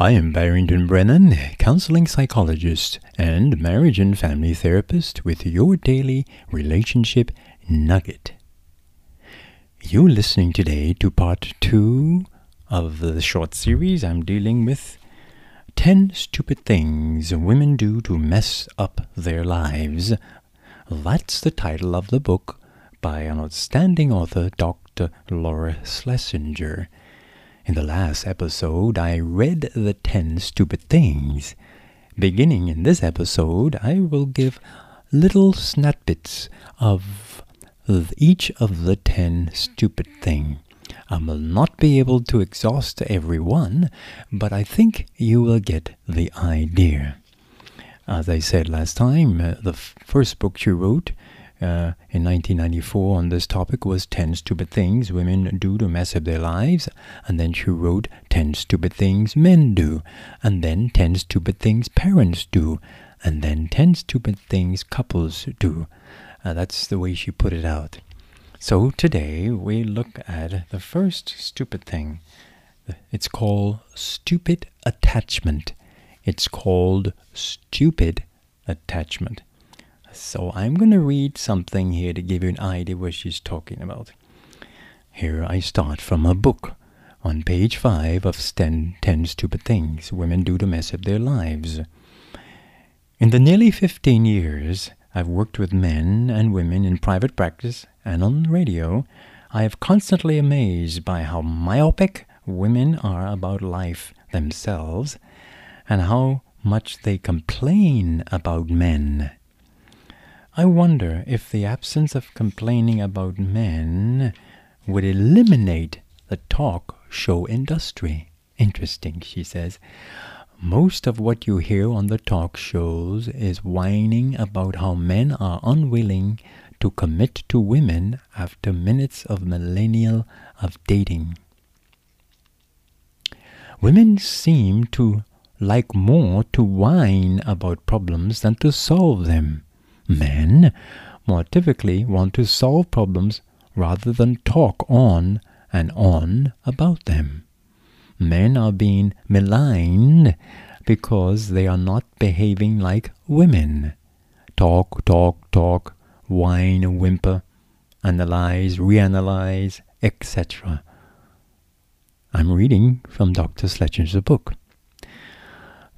I am Barrington Brennan, counseling psychologist and marriage and family therapist with your daily relationship nugget. You're listening today to part two of the short series I'm dealing with 10 Stupid Things Women Do to Mess Up Their Lives. That's the title of the book by an outstanding author, Dr. Laura Schlesinger. In the last episode, I read the 10 stupid things. Beginning in this episode, I will give little snippets of each of the 10 stupid things. I will not be able to exhaust every one, but I think you will get the idea. As I said last time, uh, the first book she wrote uh, in 1994 on this topic was 10 Stupid Things Women Do to Mess Up Their Lives. And then she wrote 10 Stupid Things Men Do. And then 10 Stupid Things Parents Do. And then 10 Stupid Things Couples Do. Uh, that's the way she put it out. So today we look at the first stupid thing. It's called stupid attachment. It's called stupid attachment. So I'm going to read something here to give you an idea what she's talking about. Here I start from a book on page 5 of 10, 10 Stupid Things Women Do to Mess Up Their Lives. In the nearly 15 years I've worked with men and women in private practice and on radio, I have constantly amazed by how myopic women are about life themselves and how much they complain about men. I wonder if the absence of complaining about men would eliminate the talk show industry. Interesting, she says. Most of what you hear on the talk shows is whining about how men are unwilling to commit to women after minutes of millennial of dating. Women seem to like more to whine about problems than to solve them. Men more typically want to solve problems rather than talk on and on about them. Men are being maligned because they are not behaving like women. Talk, talk, talk, whine, whimper, analyze, reanalyze, etc. I'm reading from Dr. Schlesinger's book.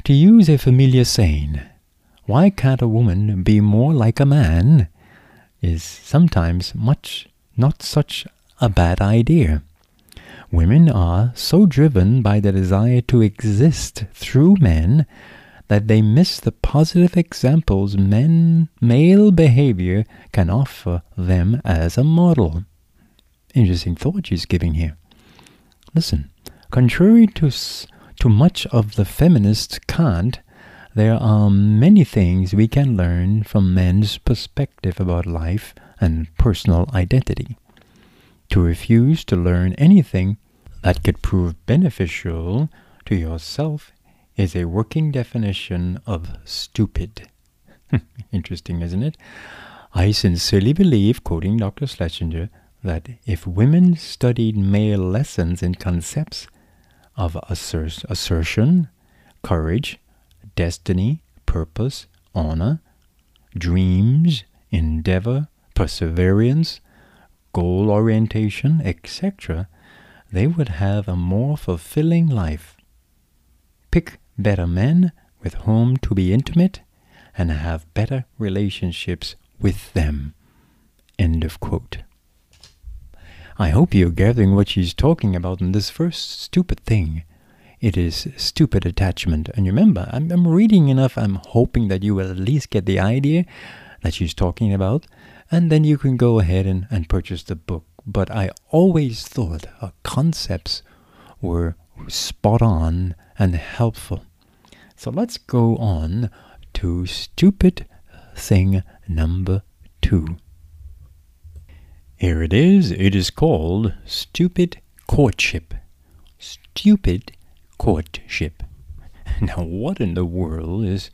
To use a familiar saying, why can't a woman be more like a man? is sometimes much not such a bad idea. Women are so driven by the desire to exist through men that they miss the positive examples men male behavior can offer them as a model. Interesting thought she's giving here. Listen, contrary to to much of the feminist cant, there are many things we can learn from men's perspective about life and personal identity. To refuse to learn anything that could prove beneficial to yourself is a working definition of stupid. Interesting, isn't it? I sincerely believe, quoting Dr. Schlesinger, that if women studied male lessons in concepts of assert- assertion, courage, destiny, purpose, honor, dreams, endeavor, perseverance, goal orientation, etc., they would have a more fulfilling life. Pick better men with whom to be intimate and have better relationships with them. End of quote. I hope you're gathering what she's talking about in this first stupid thing it is stupid attachment. And remember, I'm, I'm reading enough, I'm hoping that you will at least get the idea that she's talking about, and then you can go ahead and, and purchase the book. But I always thought her concepts were spot on and helpful. So let's go on to stupid thing number two. Here it is. It is called stupid courtship. Stupid courtship. Now, what in the world is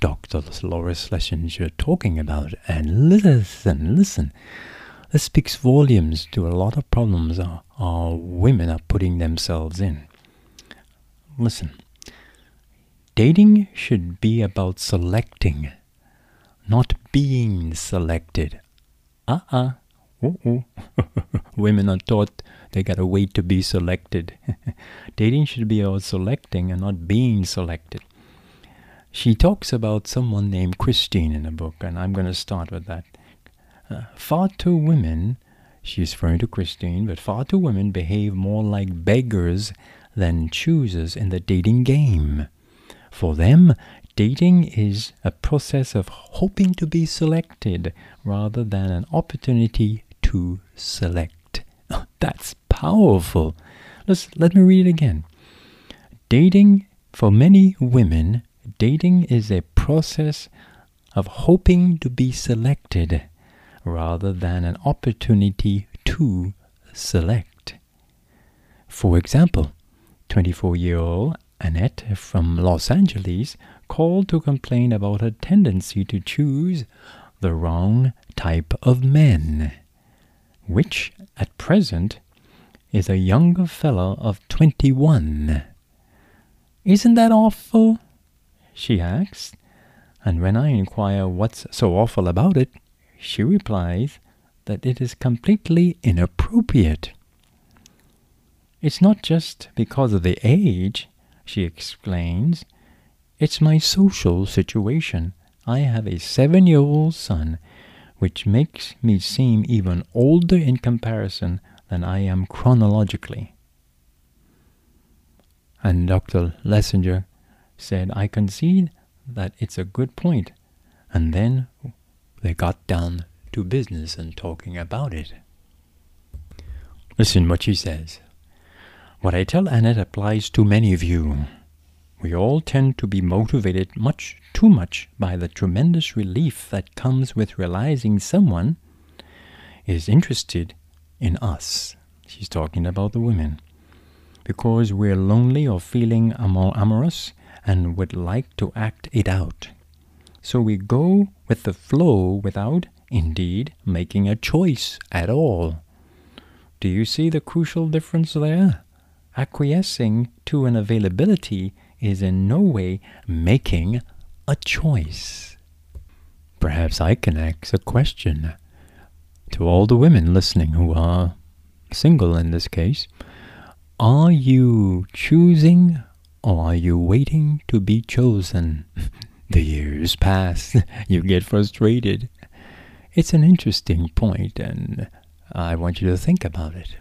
Dr. Laura Schlesinger talking about? And listen, listen. This speaks volumes to a lot of problems our, our women are putting themselves in. Listen, Dating should be about selecting, not being selected. Uh uh. Uh-uh. Women are taught they gotta wait to be selected. Dating should be about selecting and not being selected. She talks about someone named Christine in the book, and I'm to start with that. Uh, far too women, she's referring to Christine, but far too women behave more like beggars than choosers in the dating game. For them, dating is a process of hoping to be selected rather than an opportunity to select. Oh, that's powerful. Let's, let me read it again. Dating, for many women, dating is a process of hoping to be selected rather than an opportunity to select. For example, 24 year old Annette from Los Angeles called to complain about her tendency to choose the wrong type of men, which at present is a younger fellow of 21. Isn't that awful? she asks. And when I inquire what's so awful about it, she replies that it is completely inappropriate. It's not just because of the age, she explains. It's my social situation. I have a seven year old son, which makes me seem even older in comparison than I am chronologically. And Dr. Schlesinger said, I concede that it's a good point. And then they got down to business and talking about it. Listen what she says. What I tell Annette applies to many of you. We all tend to be motivated much too much by the tremendous relief that comes with realizing someone is interested in us. She's talking about the women. Because we're lonely or feeling amorous and would like to act it out. So we go with the flow without, indeed, making a choice at all. Do you see the crucial difference there? Acquiescing to an availability is in no way making a choice. Perhaps I can ask a question to all the women listening who are single in this case. Are you choosing or are you waiting to be chosen? the years pass, you get frustrated. It's an interesting point, and I want you to think about it.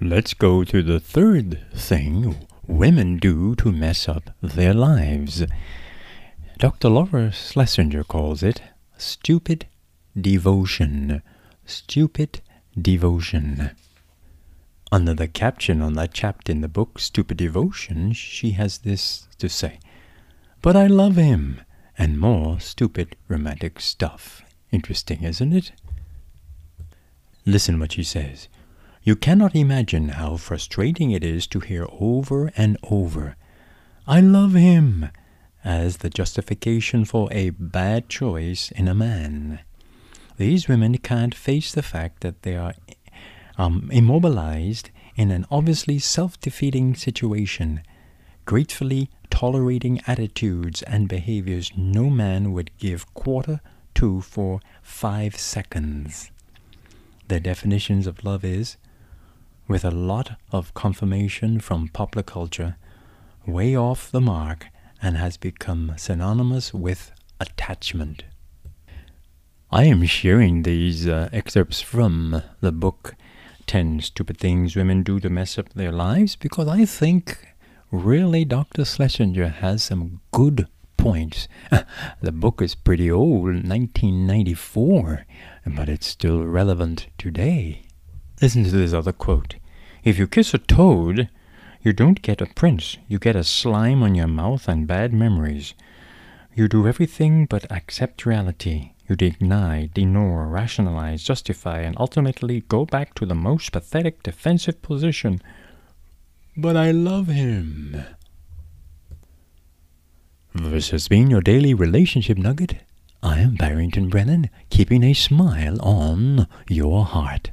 Let's go to the third thing women do to mess up their lives. Dr. Laura Schlesinger calls it stupid devotion. Stupid devotion. Under the caption on that chapter in the book, Stupid Devotion, she has this to say But I love him, and more stupid romantic stuff. Interesting, isn't it? Listen what she says. You cannot imagine how frustrating it is to hear over and over, I love him, as the justification for a bad choice in a man. These women can't face the fact that they are um, immobilized in an obviously self defeating situation, gratefully tolerating attitudes and behaviors no man would give quarter to for five seconds. Their definitions of love is, with a lot of confirmation from popular culture, way off the mark and has become synonymous with attachment. I am sharing these uh, excerpts from the book 10 Stupid Things Women Do to Mess Up Their Lives because I think really Dr. Schlesinger has some good points. the book is pretty old, 1994, but it's still relevant today. Listen to this other quote If you kiss a toad, you don't get a prince, you get a slime on your mouth and bad memories. You do everything but accept reality. You deny, deny, rationalize, justify, and ultimately go back to the most pathetic defensive position. But I love him. This has been your daily relationship nugget. I am Barrington Brennan, keeping a smile on your heart.